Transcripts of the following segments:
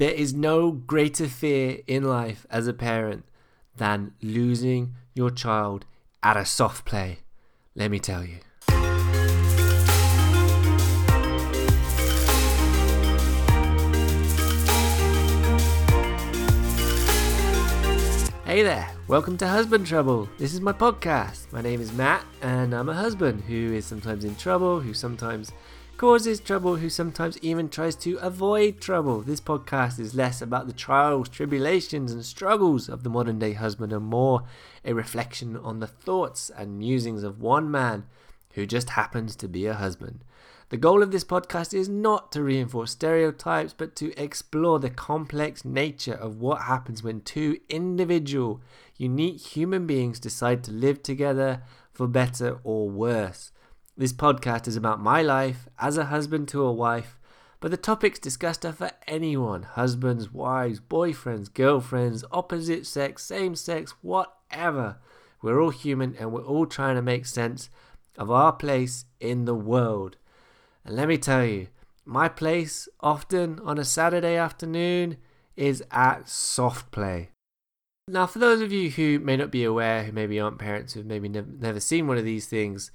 There is no greater fear in life as a parent than losing your child at a soft play. Let me tell you. Hey there, welcome to Husband Trouble. This is my podcast. My name is Matt, and I'm a husband who is sometimes in trouble, who sometimes causes trouble, who sometimes even tries to avoid trouble. This podcast is less about the trials, tribulations, and struggles of the modern day husband and more a reflection on the thoughts and musings of one man who just happens to be a husband. The goal of this podcast is not to reinforce stereotypes, but to explore the complex nature of what happens when two individual, unique human beings decide to live together for better or worse. This podcast is about my life as a husband to a wife, but the topics discussed are for anyone husbands, wives, boyfriends, girlfriends, opposite sex, same sex, whatever. We're all human and we're all trying to make sense of our place in the world. And let me tell you, my place often on a Saturday afternoon is at soft play. Now, for those of you who may not be aware, who maybe aren't parents, who've maybe never, never seen one of these things,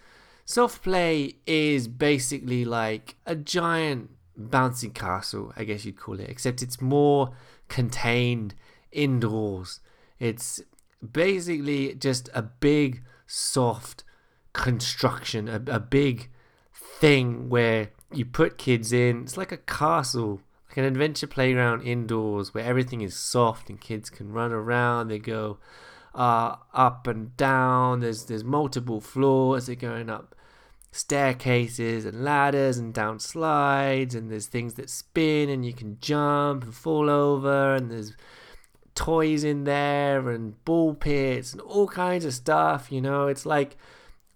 soft play is basically like a giant bouncing castle, I guess you'd call it, except it's more contained indoors. It's basically just a big, soft construction, a, a big thing where you put kids in. It's like a castle, like an adventure playground indoors where everything is soft and kids can run around. They go uh, up and down. There's there's multiple floors. They're going up staircases and ladders and down slides. And there's things that spin and you can jump and fall over. And there's toys in there and ball pits and all kinds of stuff. You know, it's like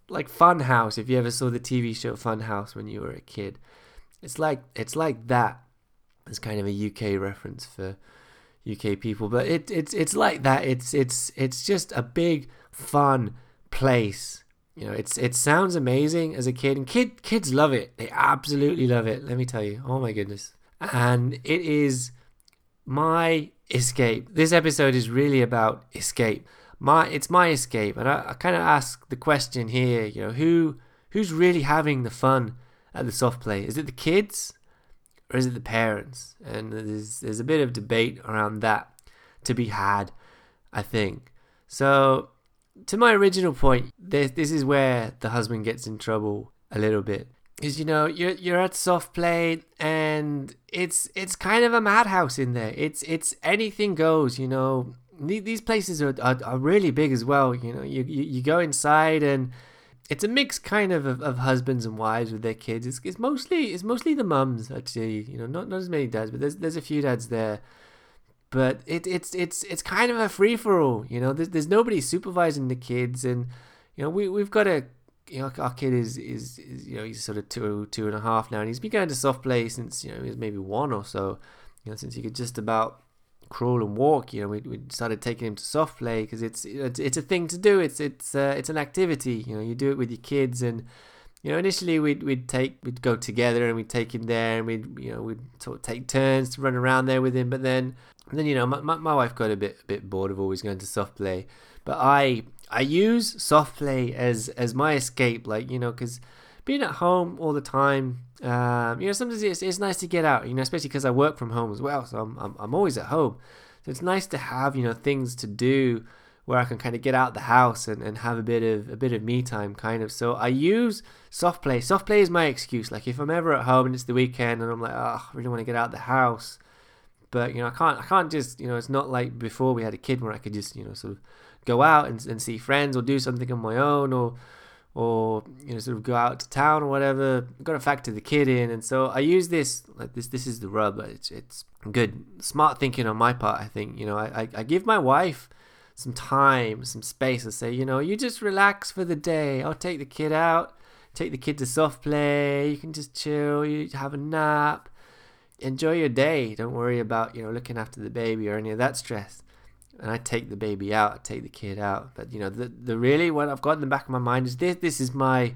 like Funhouse. If you ever saw the TV show Funhouse when you were a kid, it's like it's like that. It's kind of a UK reference for UK people, but it it's it's like that. It's it's it's just a big fun place. You know, it's it sounds amazing as a kid, and kid kids love it. They absolutely love it. Let me tell you. Oh my goodness! And it is my escape. This episode is really about escape my it's my escape, and I, I kind of ask the question here. You know, who who's really having the fun at the soft play? Is it the kids or is it the parents? And there's there's a bit of debate around that to be had, I think. So, to my original point, this this is where the husband gets in trouble a little bit. Because you know you're you're at soft play and it's it's kind of a madhouse in there. It's it's anything goes. You know these places are, are, are, really big as well. You know, you, you, you go inside and it's a mix kind of, of, of husbands and wives with their kids. It's, it's mostly it's mostly the mums actually. You know, not not as many dads, but there's there's a few dads there. But it it's it's it's kind of a free for all. You know, there's there's nobody supervising the kids, and you know we we've got a you know our kid is, is is you know he's sort of two two and a half now, and he's been going to soft play since you know he was maybe one or so. You know, since he could just about crawl and walk. You know, we, we started taking him to soft play because it's, it's it's a thing to do. It's it's uh, it's an activity. You know, you do it with your kids, and you know, initially we'd we'd take we'd go together and we'd take him there, and we'd you know we'd sort of take turns to run around there with him. But then then you know, my, my, my wife got a bit a bit bored of always going to soft play, but I I use soft play as as my escape, like you know, because being at home all the time, um, you know, sometimes it's, it's nice to get out, you know, especially because I work from home as well. So I'm, I'm, I'm always at home. So it's nice to have, you know, things to do where I can kind of get out the house and, and have a bit of a bit of me time kind of. So I use soft play. Soft play is my excuse. Like if I'm ever at home and it's the weekend and I'm like, oh, I really want to get out the house. But you know, I can't I can't just, you know, it's not like before we had a kid where I could just, you know, sort of go out and, and see friends or do something on my own or or you know sort of go out to town or whatever I've got to factor the kid in and so i use this like this this is the rub it's it's good smart thinking on my part i think you know i i, I give my wife some time some space I say you know you just relax for the day i'll take the kid out take the kid to soft play you can just chill you have a nap enjoy your day don't worry about you know looking after the baby or any of that stress and I take the baby out, I take the kid out. But you know, the the really what I've got in the back of my mind is this this is my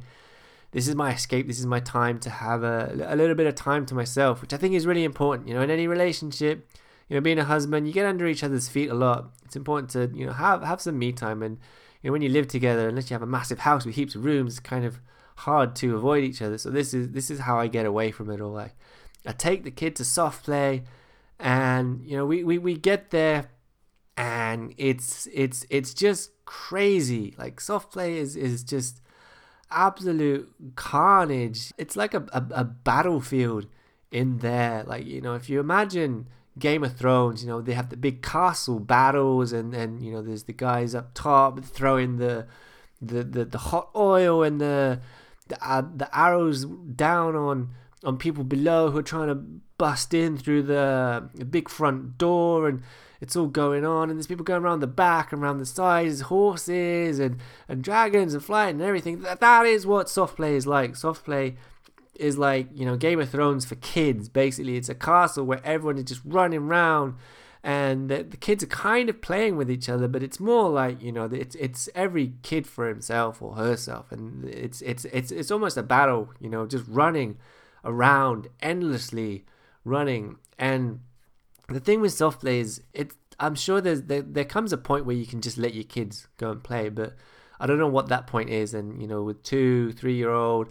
this is my escape. This is my time to have a, a little bit of time to myself, which I think is really important. You know, in any relationship, you know, being a husband, you get under each other's feet a lot. It's important to you know have have some me time, and you know when you live together, unless you have a massive house with heaps of rooms, it's kind of hard to avoid each other. So this is this is how I get away from it all. I, I take the kid to soft play, and you know we, we, we get there, and it's it's it's just crazy. Like soft play is is just absolute carnage. It's like a, a, a battlefield in there. Like you know if you imagine Game of Thrones, you know, they have the big castle battles, and then you know, there's the guys up top throwing the the the, the hot oil and the the, uh, the arrows down on on people below who are trying to bust in through the, the big front door, and it's all going on, and there's people going around the back and around the sides, horses and and dragons and flying and everything. That that is what soft play is like. Soft play is like you know Game of Thrones for kids. Basically, it's a castle where everyone is just running around, and the, the, kids are kind of playing with each other. But it's more like you know it's it's every kid for himself or herself, and it's it's it's it's almost a battle. You know, just running around endlessly, running. And the thing with soft play is it. I'm sure there's there, there comes a point where you can just let your kids go and play, but I don't know what that point is. And you know, with two, three year old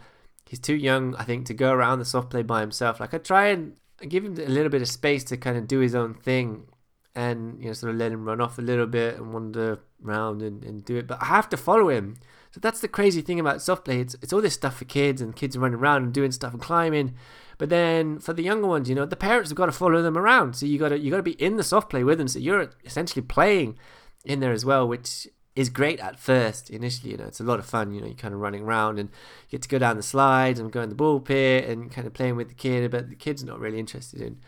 he's too young, I think, to go around the soft play by himself. Like I try and give him a little bit of space to kind of do his own thing, and you know, sort of let him run off a little bit and wander around and, and do it. But I have to follow him. So that's the crazy thing about soft play. It's it's all this stuff for kids and kids running around and doing stuff and climbing. But then for the younger ones, you know, the parents have got to follow them around. So you got to you got to be in the soft play with them. So you're essentially playing in there as well, which is great at first initially you know it's a lot of fun you know you're kind of running around and you get to go down the slides and go in the ball pit and kind of playing with the kid but the kid's not really interested in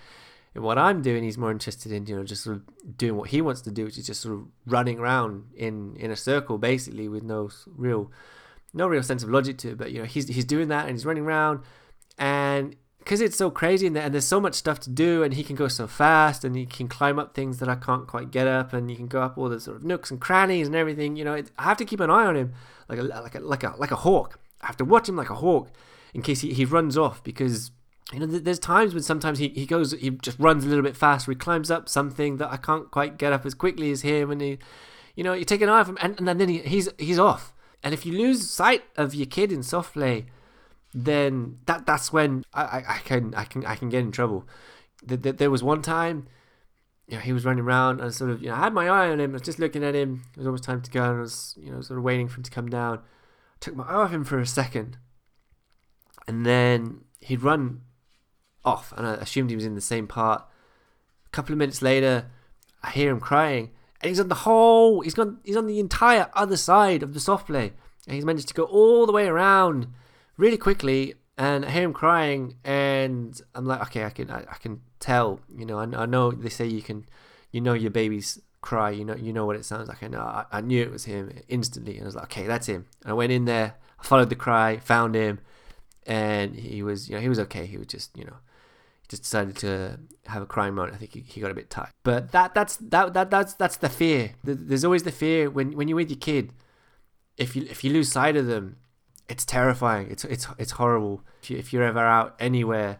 in what I'm doing. He's more interested in you know just sort of doing what he wants to do which is just sort of running around in in a circle basically with no real no real sense of logic to it. But you know he's he's doing that and he's running around and because it's so crazy and, there's so much stuff to do and he can go so fast and he can climb up things that I can't quite get up and you can go up all the sort of nooks and crannies and everything you know it, I have to keep an eye on him like a like a like a like a hawk. I have to watch him like a hawk in case he, he runs off because you know there's times when sometimes he, he goes he just runs a little bit faster he climbs up something that I can't quite get up as quickly as him and he you know you take an eye him and, and then he, he's he's off. And if you lose sight of your kid in soft play then that that's when I, I, can I can I can get in trouble. There was one time, you know, he was running around and sort of you know I had my eye on him. I was just looking at him. It was almost time to go, and I was you know sort of waiting for him to come down. I took my eye off him for a second, and then he'd run off, and I assumed he was in the same part. A couple of minutes later, I hear him crying, and he's on the whole. He's gone. He's on the entire other side of the soft play, and he's managed to go all the way around really quickly and I hear him crying and I'm like okay I can I, I can tell you know I, I, know they say you can you know your baby's cry you know you know what it sounds like. I know I, I knew it was him instantly and I was like okay that's him. And I went in there I followed the cry found him and he was you know he was okay. He was just you know just decided to have a crying moment. I think he, he got a bit tired. But that that's that, that that's that's the fear. There's always the fear when when you're with your kid. If you if you lose sight of them it's terrifying. It's it's it's horrible. If, you, if you're ever out anywhere,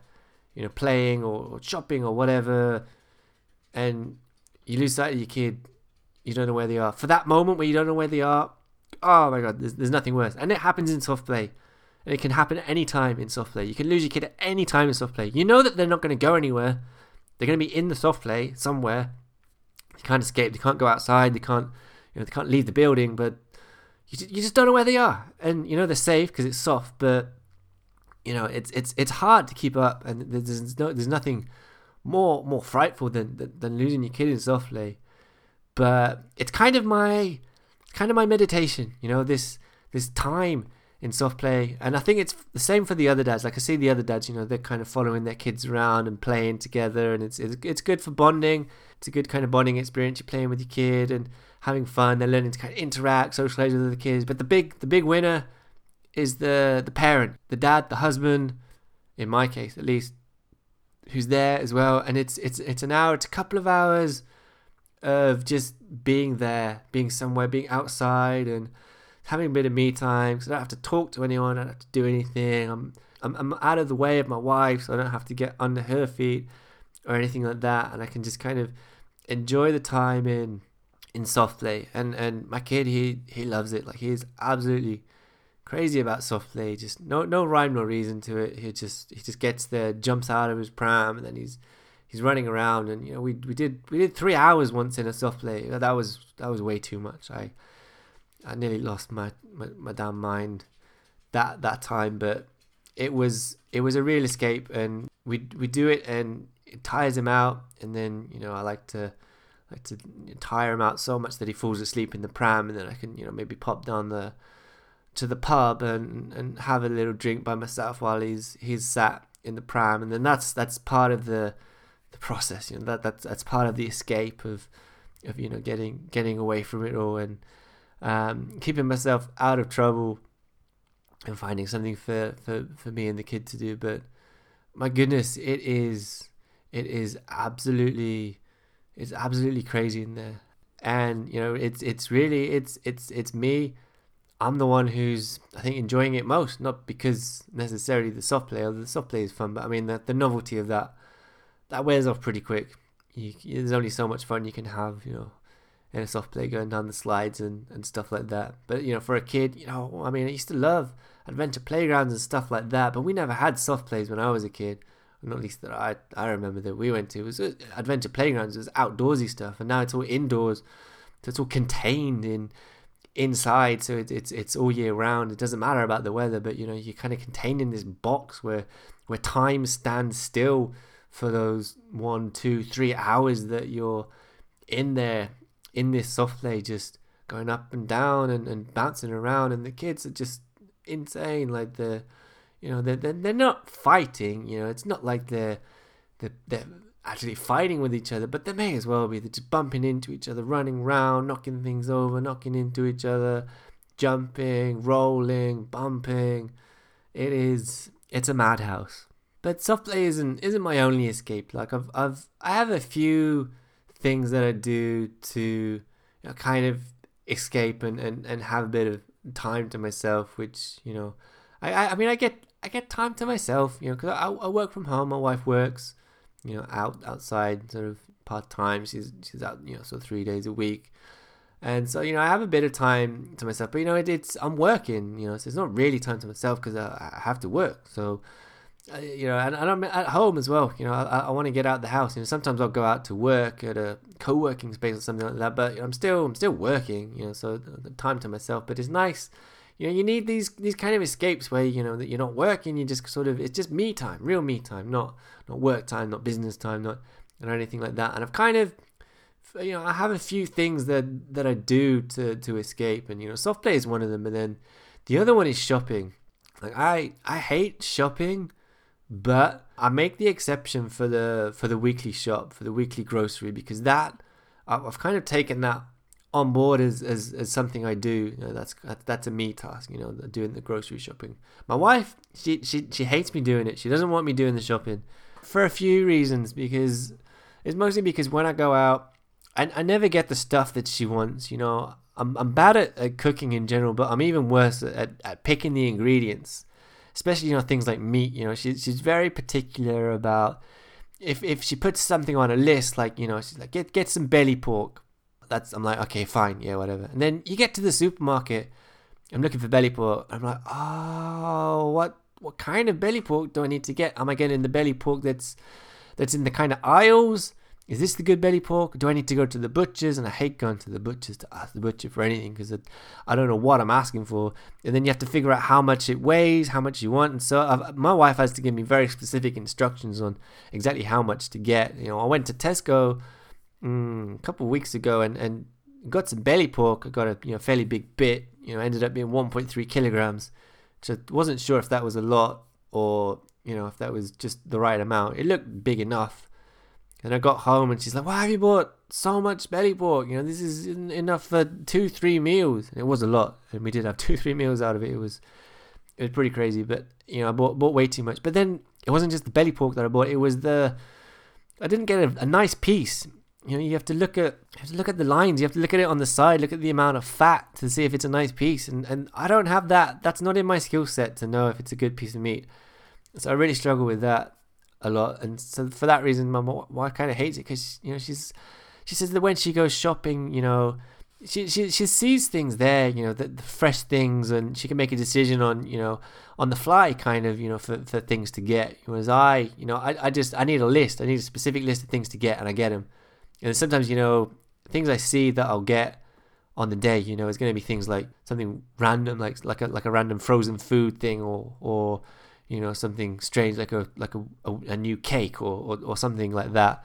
you know, playing or, or shopping or whatever, and you lose sight of your kid, you don't know where they are. For that moment where you don't know where they are, oh my god, there's, there's nothing worse. And it happens in soft play. And it can happen any time in soft play. You can lose your kid at any time in soft play. You know that they're not going to go anywhere. They're going to be in the soft play somewhere. They can't escape. They can't go outside. They can't, you know, they can't leave the building. But you, you just don't know where they are, and you know they're safe because it's soft, but you know it's it's it's hard to keep up, and there's no there's nothing more more frightful than than, than losing your kid in soft play. But it's kind of my kind of my meditation, you know this this time in soft play, and I think it's the same for the other dads. Like I see the other dads, you know, they're kind of following their kids around and playing together, and it's it's, it's good for bonding. It's a good kind of bonding experience. You're playing with your kid, and having fun. They're learning to kind of interact, socialize with other kids. But the big the big winner is the the parent, the dad, the husband, in my case at least, who's there as well. And it's it's it's an hour, it's a couple of hours of just being there, being somewhere, being outside, and having a bit of me time. Because I don't have to talk to anyone. I don't have to do anything. I'm I'm I'm out of the way of my wife, so I don't have to get under her feet. or anything like that, and I can just kind of enjoy the time in in soft play. And and my kid, he he loves it. Like he is absolutely crazy about soft play. Just no no rhyme, no reason to it. He just he just gets there, jumps out of his pram, and then he's he's running around. And you know we we did we did three hours once in a soft play. That was that was way too much. I I nearly lost my my, my damn mind that that time, but it was it was a real escape, and we we do it, and it tires him out, and then you know I like to to tire him out so much that he falls asleep in the pram, and then I can you know maybe pop down the to the pub and and have a little drink by myself while he's he's sat in the pram, and then that's that's part of the the process. You know that that's that's part of the escape of of you know getting getting away from it all and um, keeping myself out of trouble and finding something for, for, for me and the kid to do. But my goodness, it is it is absolutely it's absolutely crazy in there. And you know, it's it's really it's it's it's me. I'm the one who's I think enjoying it most, not because necessarily the soft play, the soft play is fun, but I mean the, the novelty of that that wears off pretty quick. You, there's only so much fun you can have, you know, in a soft play going down the slides and, and stuff like that. But you know, for a kid, you know, I mean, I used to love adventure playgrounds and stuff like that. But we never had soft plays when I was a kid. Not least that I I remember that we went to was uh, adventure playgrounds. It was outdoorsy stuff, and now it's all indoors. So it's all contained in inside, so it, it's it's all year round. It doesn't matter about the weather, but you know you're kind of contained in this box where where time stands still for those one, two, three hours that you're in there in this soft play, just going up and down and, and bouncing around, and the kids are just insane. Like the, you know, they're, they're, they're not fighting. You know, it's not like they're they're, they're actually fighting with each other, but they may as well be. They're just bumping into each other, running around, knocking things over, knocking into each other, jumping, rolling, bumping. It is it's a madhouse. But soft play isn't isn't my only escape. Like I've I've I have a few things that I do to you know, kind of escape and, and, and have a bit of time to myself, which you know, I, I mean, I get I get time to myself, you know, because I, I work from home. My wife works, you know, out outside sort of part time. She's she's out, you know, so three days a week, and so you know, I have a bit of time to myself. But you know, it, it's I'm working, you know, so it's not really time to myself because I, I have to work. So you know, and, and, I'm at home as well. You know, I, I want to get out of the house. You know, sometimes I'll go out to work at a co-working space or something like that. But I'm still, I'm still working. You know, so time to myself. But it's nice. You know, you need these these kind of escapes where you know that you're not working. You just sort of it's just me time, real me time, not not work time, not business time, not or anything like that. And I've kind of you know, I have a few things that that I do to to escape, and you know, soft play is one of them, and then the other one is shopping. Like I I hate shopping but I make the exception for the for the weekly shop, for the weekly grocery, because that I've kind of taken that on board as, as, as something I do. You know, that's that's a me task. You know, doing the grocery shopping. My wife, she she she hates me doing it. She doesn't want me doing the shopping for a few reasons. Because it's mostly because when I go out, I, I never get the stuff that she wants. You know, I'm I'm bad at, at cooking in general, but I'm even worse at, at picking the ingredients especially you know things like meat. You know, she's she's very particular about if if she puts something on a list, like you know, she's like get get some belly pork. That's I'm like okay, fine, yeah, whatever. And then you get to the supermarket. I'm looking for belly pork. I'm like, oh, what what kind of belly pork do I need to get? Am I getting the belly pork that's that's in the kind of aisles? is this the good belly pork? Do I need to go to the butcher's? And I hate going to the butcher's to ask the butcher for anything because I don't know what I'm asking for. And then you have to figure out how much it weighs, how much you want. And so I've, my wife has to give me very specific instructions on exactly how much to get. You know, I went to Tesco mm, a couple of weeks ago and, and got some belly pork. I got a you know fairly big bit. You know, ended up being 1.3 kilograms. So wasn't sure if that was a lot or you know if that was just the right amount. It looked big enough and I got home and she's like, Why have you bought so much belly pork? You know, this is enough for two, three meals. And it was a lot. And we did have two, three meals out of it. It was it was pretty crazy. But, you know, I bought, bought way too much. But then it wasn't just the belly pork that I bought, it was the. I didn't get a, a nice piece. You know, you have to look at to look at the lines. You have to look at it on the side. Look at the amount of fat to see if it's a nice piece. And and I don't have that. That's not in my skill set to know if it's a good piece of meat. So I really struggle with that a lot, and so for that reason, my wife kind of hates it because you know she's she says that when she goes shopping, you know, she she she sees things there, you know, the, the, fresh things, and she can make a decision on you know on the fly, kind of, you know, for, for things to get. Whereas I, you know, I, I just I need a list. I need a specific list of things to get, and I get them. And sometimes, you know, things I see that I'll get on the day, you know, it's going to be things like something random, like like a like a random frozen food thing, or or you know something strange like a like a, a, a new cake or, or or something like that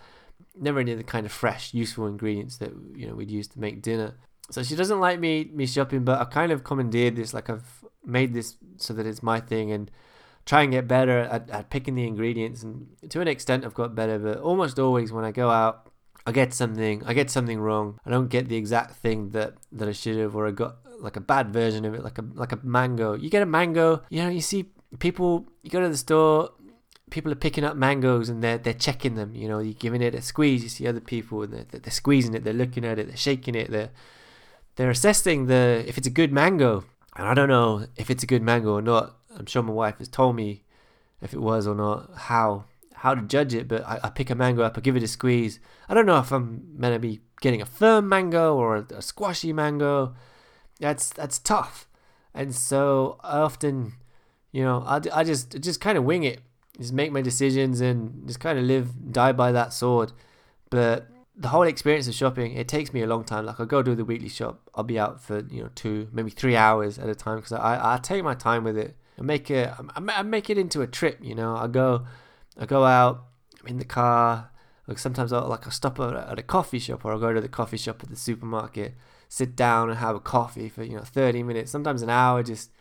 never any of the kind of fresh, useful ingredients that you know we'd use to make dinner. So she doesn't like me me shopping, but I've kind of commandeered this. Like I've made this so that it's my thing and try and get better at, at picking the ingredients. And to an extent, I've got better. But almost always when I go out, I get something. I get something wrong. I don't get the exact thing that that I should have, or I got like a bad version of it, like a like a mango. You get a mango, you know, you see people. You go to the store, people are picking up mangoes and they're they're checking them. You know, you're giving it a squeeze. You see other people and they're, they're squeezing it. They're looking at it. They're shaking it. They're they're assessing the if it's a good mango. And I don't know if it's a good mango or not. I'm sure my wife has told me if it was or not how how to judge it. But I, I pick a mango up. I give it a squeeze. I don't know if I'm going to be getting a firm mango or a, a squashy mango. That's that's tough. And so I often, you know, I, I just just kind of wing it just make my decisions and just kind of live, die by that sword. But the whole experience of shopping, it takes me a long time. Like I go do the weekly shop, I'll be out for you know two, maybe three hours at a time because I I take my time with it. I make it I make it into a trip. You know, I go I go out. I'm in the car. Like sometimes I'll like I stop at a coffee shop or I'll go to the coffee shop at the supermarket, sit down and have a coffee for you know 30 minutes, sometimes an hour, just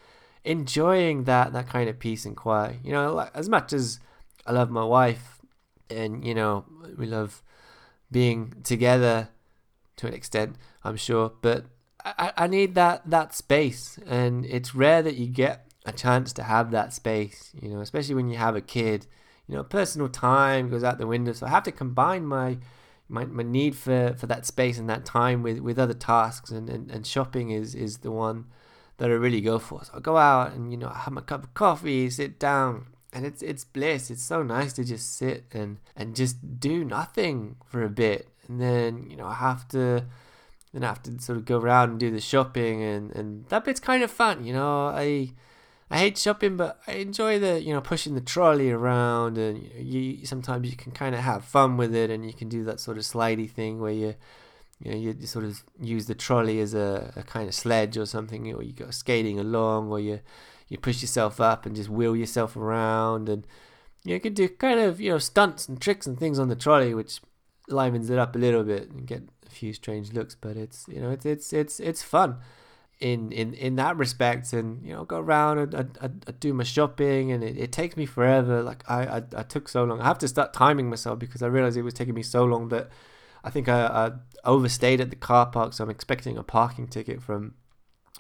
enjoying that that kind of peace and quiet. You know, like, as much as I love my wife, and you know we love being together to an extent, I'm sure, but I, I need that that space, and it's rare that you get a chance to have that space. You know, especially when you have a kid. You know, personal time goes out the window, so I have to combine my my, my need for, for that space and that time with, with other tasks and, and, and shopping is, is the one that I really go for. So I go out and you know I have my cup of coffee, sit down, and it's it's bliss. It's so nice to just sit and and just do nothing for a bit, and then you know I have to then I have to sort of go around and do the shopping, and and that bit's kind of fun. You know I. I hate shopping, but I enjoy the you know pushing the trolley around, and you, sometimes you can kind of have fun with it, and you can do that sort of slidey thing where you you know, you sort of use the trolley as a, a kind of sledge or something, or you go skating along, or you you push yourself up and just wheel yourself around, and you, know, you can do kind of you know stunts and tricks and things on the trolley, which livens it up a little bit and get a few strange looks. But it's you know it's it's it's it's fun in in in that respect, and you know go around and I, I, I do my shopping, and it, it takes me forever. Like I, I I took so long. I have to start timing myself because I realized it was taking me so long that I think I, I overstayed at the car park, so I'm expecting a parking ticket from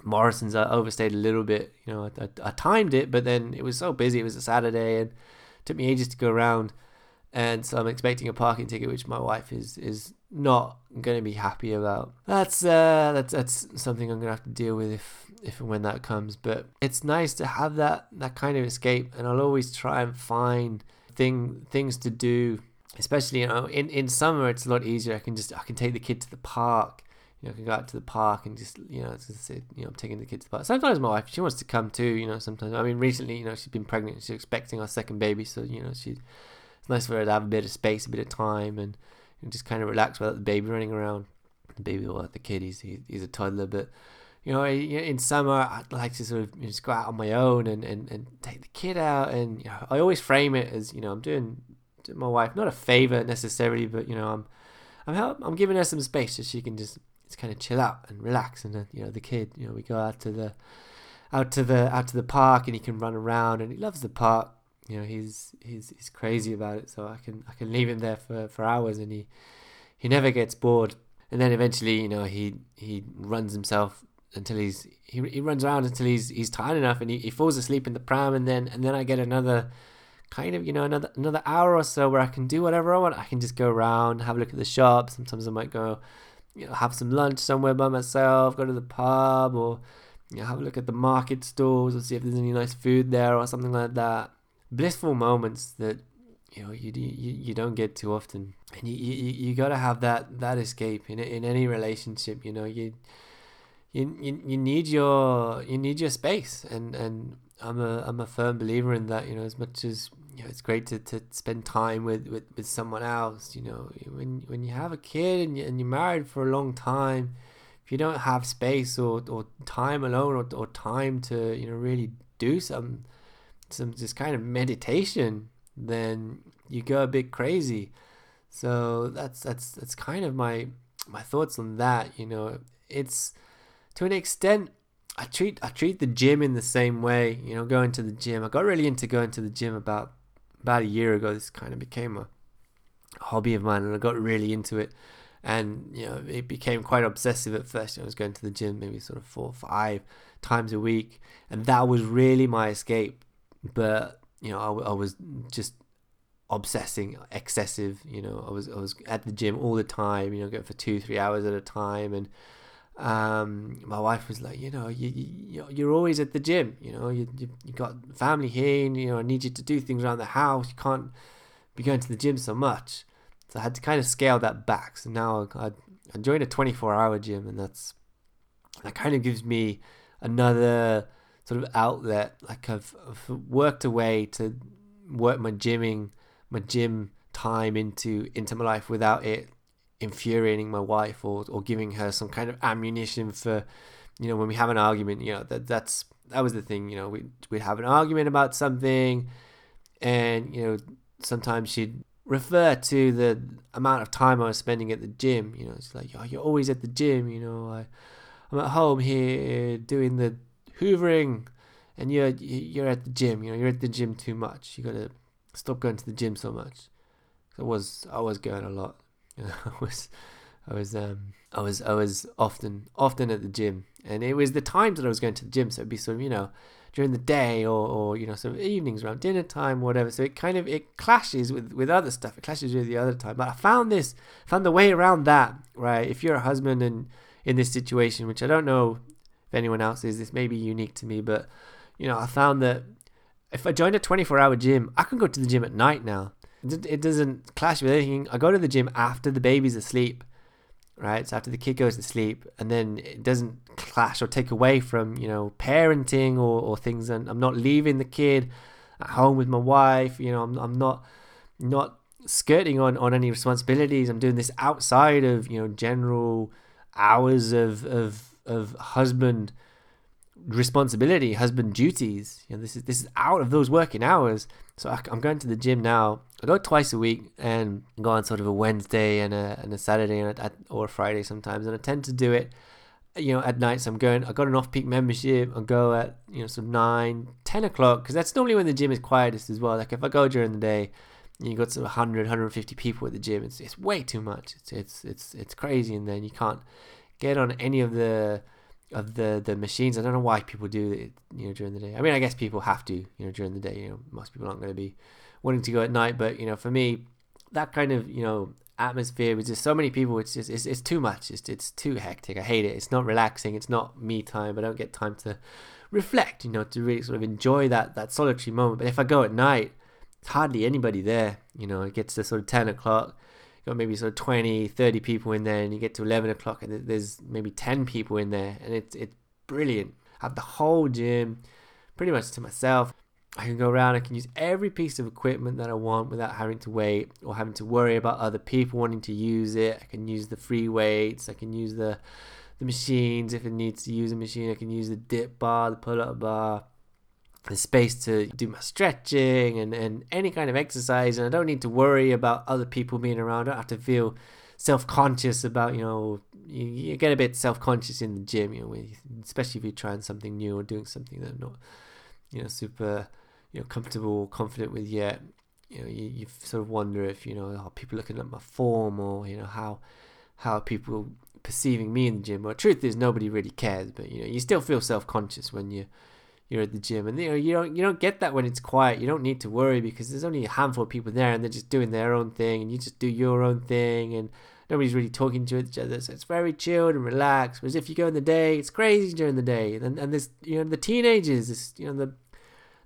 Morrison's. I overstayed a little bit. You know, I, I, I timed it, but then it was so busy. It was a Saturday, and took me ages to go around. And so I'm expecting a parking ticket, which my wife is is not going to be happy about. That's uh, that's that's something I'm going to have to deal with if if and when that comes. But it's nice to have that that kind of escape, and I'll always try and find thing things to do especially you know in, in summer it's a lot easier i can just i can take the kid to the park you know i can go out to the park and just you know say, you know i'm taking the kids to the park sometimes my wife she wants to come too you know sometimes i mean recently you know she's been pregnant she's expecting our second baby so you know she it's nice for her to have a bit of space a bit of time and, and just kind of relax without the baby running around the baby or the kid he's, he's a toddler but you know, in summer, I'd like to sort of just go out on my own and, and, and take the kid out. And you know, I always frame it as, you know, I'm doing my wife not a favor necessarily, but you know I'm I'm help, I'm giving her some space so she can just just kind of chill out and relax. And then you know the kid, you know we go out to the out to the out to the park and he can run around and he loves the park. You know he's he's he's crazy about it, so I can I can leave him there for, for hours and he he never gets bored. And then eventually, you know, he he runs himself until he's he, he runs around until he's he's tired enough and he, he falls asleep in the pram and then and then I get another kind of you know another another hour or so where I can do whatever I want. I can just go around, have a look at the shop. Sometimes I might go, you know, have some lunch somewhere by myself, go to the pub, or you know, have a look at the market stalls or see if there's any nice food there or something like that. Blissful moments that you know you you, you don't get too often. And you, you, you got to have that that escape in in any relationship you know. You you, you you need your you need your space. And and I'm a I'm a firm believer in that you know as much as you know it's great to, to spend time with, with, with someone else you know. When when you have a kid and, you, and you're married for a long time if you don't have space or, or time alone or, or time to you know really do some some just kind of meditation then you go a bit crazy so that's that's that's kind of my my thoughts on that you know it's to an extent I treat I treat the gym in the same way. You know, going to the gym. I got really into going to the gym about about a year ago. This kind of became a hobby of mine, and I got really into it. And you know, it became quite obsessive at first. I was going to the gym maybe sort of four, or five times a week, and that was really my escape. But you know, I, I was just obsessing, excessive. You know, I was I was at the gym all the time. You know, go for two, three hours at a time, and um, my wife was like, you know, you, you you're always at the gym. You know, you, you you got family here. And, you know, I need you to do things around the house. You can't be going to the gym so much. So I had to kind of scale that back. So now I, I joined a 24 hour gym, and that's that kind of gives me another sort of outlet. Like I've, I've worked a way to work my gymming, my gym time into into my life without it infuriating my wife or, or giving her some kind of ammunition for you know when we have an argument you know that that's that was the thing you know we we'd have an argument about something and you know sometimes she'd refer to the amount of time I was spending at the gym you know it's like oh you're always at the gym you know I I'm at home here doing the hoovering and you're you're at the gym you know you're at the gym too much you got to stop going to the gym so much I was I was going a lot you know, I was, I was, um, I was, I was often, often at the gym, and it was the times that I was going to the gym. So it'd be sort of, you know, during the day or, or you know, of evenings around dinner time, whatever. So it kind of it clashes with with other stuff. It clashes with the other time. But I found this, found the way around that. Right, if you're a husband and in this situation, which I don't know if anyone else is, this may be unique to me, but you know, I found that if I joined a 24 hour gym, I can go to the gym at night now it doesn't clash with anything. I go to the gym after the baby's asleep, right? So after the kid goes to sleep, and then it doesn't clash or take away from you know parenting or, or things. And I'm not leaving the kid at home with my wife. You know, I'm I'm not not skirting on on any responsibilities. I'm doing this outside of you know general hours of of of husband responsibility, husband duties. You know, this is this is out of those working hours. So I, am going to the gym now. I go twice a week and go on sort of a Wednesday and a, and a Saturday and a, or a Friday sometimes. And I tend to do it, you know, at night. So I'm going. I got an off-peak membership. I go at you know some nine, ten o'clock because that's normally when the gym is quietest as well. Like if I go during the day, you got some 100, 150 people at the gym. It's it's way too much. It's it's it's it's crazy, and then you can't get on any of the of the the machines. I don't know why people do it, you know, during the day. I mean, I guess people have to, you know, during the day. You know, most people aren't going to be wanting to go at night, but you know, for me, that kind of you know atmosphere with just so many people, it's just it's, it's too much. It's it's too hectic. I hate it. It's not relaxing. It's not me time. I don't get time to reflect. You know, to really sort of enjoy that that solitary moment. But if I go at night, hardly anybody there. You know, it gets to sort of ten o'clock got maybe sort of 20, 30 people in there, and you get to 11 o'clock, and there's maybe 10 people in there, and it's it's brilliant. I have the whole gym pretty much to myself. I can go around, I can use every piece of equipment that I want without having to wait or having to worry about other people wanting to use it. I can use the free weights, I can use the the machines if it needs to use a machine, I can use the dip bar, the pull up bar the space to do my stretching and, and any kind of exercise and I don't need to worry about other people being around. I don't have to feel self conscious about, you know, you, you, get a bit self conscious in the gym, you know, especially if you're trying something new or doing something that not, you know, super, you know, comfortable or confident with yet. You know, you, you sort of wonder if, you know, are people looking at my form or, you know, how how people perceiving me in the gym. Well, truth is nobody really cares, but you know, you still feel self conscious when you you're at the gym. And you know you don't you don't get that when it's quiet. You don't need to worry because there's only a handful of people there and they're just doing their own thing and you just do your own thing and nobody's really talking to each other. So it's very chilled and relaxed. Whereas if you go in the day it's crazy during the day. And and there's you know the teenagers it's, you know the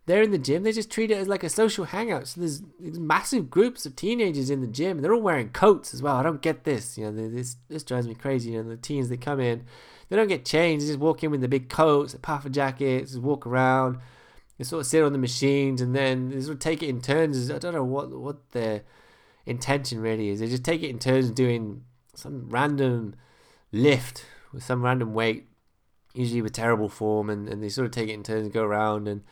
they're in the gym, they just treat it as like a social hangout. So there's, massive groups of teenagers in the gym. And they're all wearing coats as well. I don't get this. You know, this this drives me crazy. You know, the teens they come in, they don't get changed. They just walk in with the big coats, the puffer jackets, walk around. They sort of sit on the machines and then they sort of take it in turns. I don't know what what their intention really is. They just take it in turns doing some random lift with some random weight, usually with terrible form, and, and they sort of take it in turns and go around and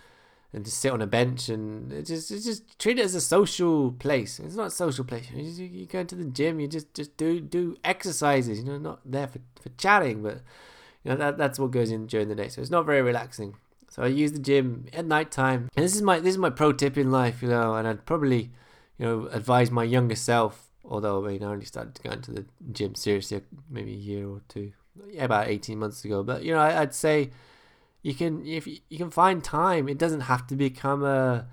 and just sit on a bench and just just treat it as a social place. It's not a social place. You, just, you go to the gym, you just just do do exercises. You know, not there for, for chatting, but you know that that's what goes in during the day. So it's not very relaxing. So I use the gym at night time, and this is my this is my pro tip in life, you know. And I'd probably you know advise my younger self, although I mean I only started going to the gym seriously maybe a year or two, yeah, about eighteen months ago. But you know I, I'd say you can if you, can find time it doesn't have to become a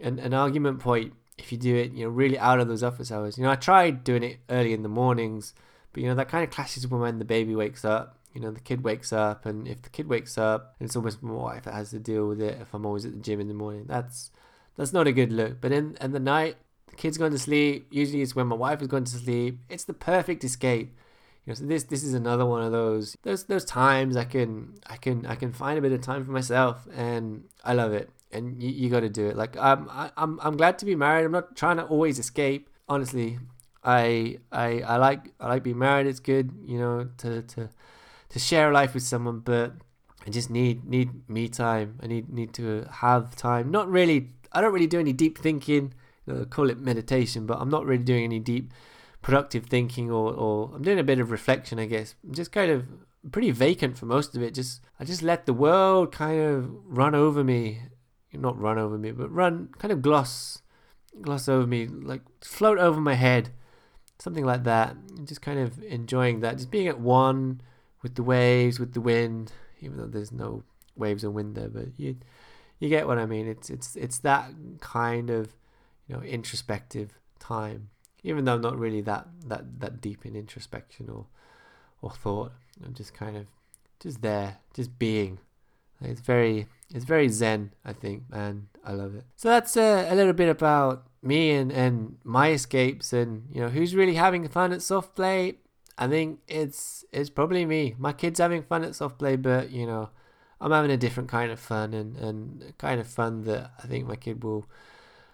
an, an argument point if you do it you know really out of those office hours. You know i tried doing it early in the mornings but you know that kind of clashes with when the baby wakes up. You know the kid wakes up and if the kid wakes up it's almost my wife that has to deal with it if i'm always at the gym in the morning. That's that's not a good look. But in in the night the kid's going to sleep. Usually it's when my wife is going to sleep. It's the perfect escape you know, so this this is another one of those those those times I can I can I can find a bit of time for myself and I love it. And you, you got to do it. Like um, I, I'm I'm glad to be married. I'm not trying to always escape. Honestly I I I like I like being married. It's good you know to to to share a life with someone but I just need need me time. I need need to have time. Not really I don't really do any deep thinking. You know, call it meditation but I'm not really doing any deep productive thinking or, or I'm doing a bit of reflection, I guess. I'm just kind of pretty vacant for most of it. Just I just let the world kind of run over me, not run over me, but run kind of gloss gloss over me, like float over my head, something like that. Just kind of enjoying that, just being at one with the waves, with the wind, even though there's no waves or wind there, but you you get what I mean. It's it's it's that kind of you know introspective time even though I'm not really that that that deep in introspection or or thought. I'm just kind of just there, just being. It's very it's very zen, I think, and I love it. So that's uh, a little bit about me and and my escapes, and you know who's really having fun at soft play. I think it's it's probably me. My kid's having fun at soft play, but you know, I'm having a different kind of fun and and kind of fun that I think my kid will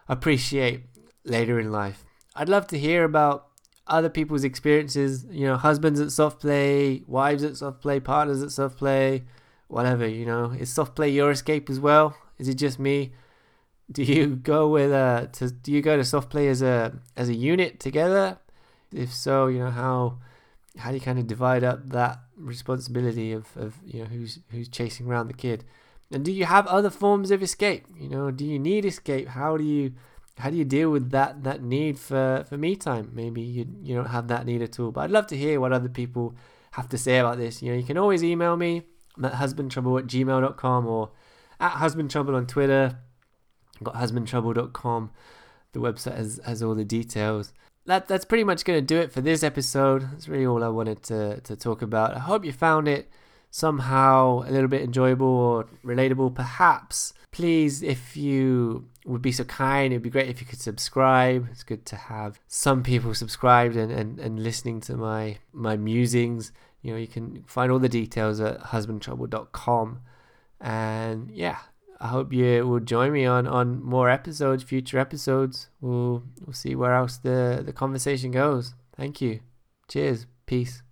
appreciate later in life. I'd love to hear about other people's experiences. You know, husbands at soft play, wives at soft play, partners at soft play, whatever. You know, is soft play your escape as well? Is it just me? Do you go with a? To, do you go to soft play as a as a unit together? If so, you know how how do you kind of divide up that responsibility of, of you know who's who's chasing around the kid? And do you have other forms of escape? You know, do you need escape? How do you how do you deal with that that need for for me time? Maybe you you don't have that need at all. But I'd love to hear what other people have to say about this. You know, you can always email me at husbandtrouble at gmail.com or at husbandtrouble on Twitter. I've got husbandtrouble.com. The website has, has all the details. That that's pretty much going to do it for this episode. That's really all I wanted to, to talk about. I hope you found it somehow a little bit enjoyable or relatable, perhaps please, if you would be so kind, it would be great if you could subscribe. It's good to have some people subscribed and, and, and listening to my, my musings. You know, you can find all the details at husbandtrouble.com. And yeah, I hope you will join me on, on more episodes, future episodes. We'll, we'll see where else the, the conversation goes. Thank you. Cheers. Peace.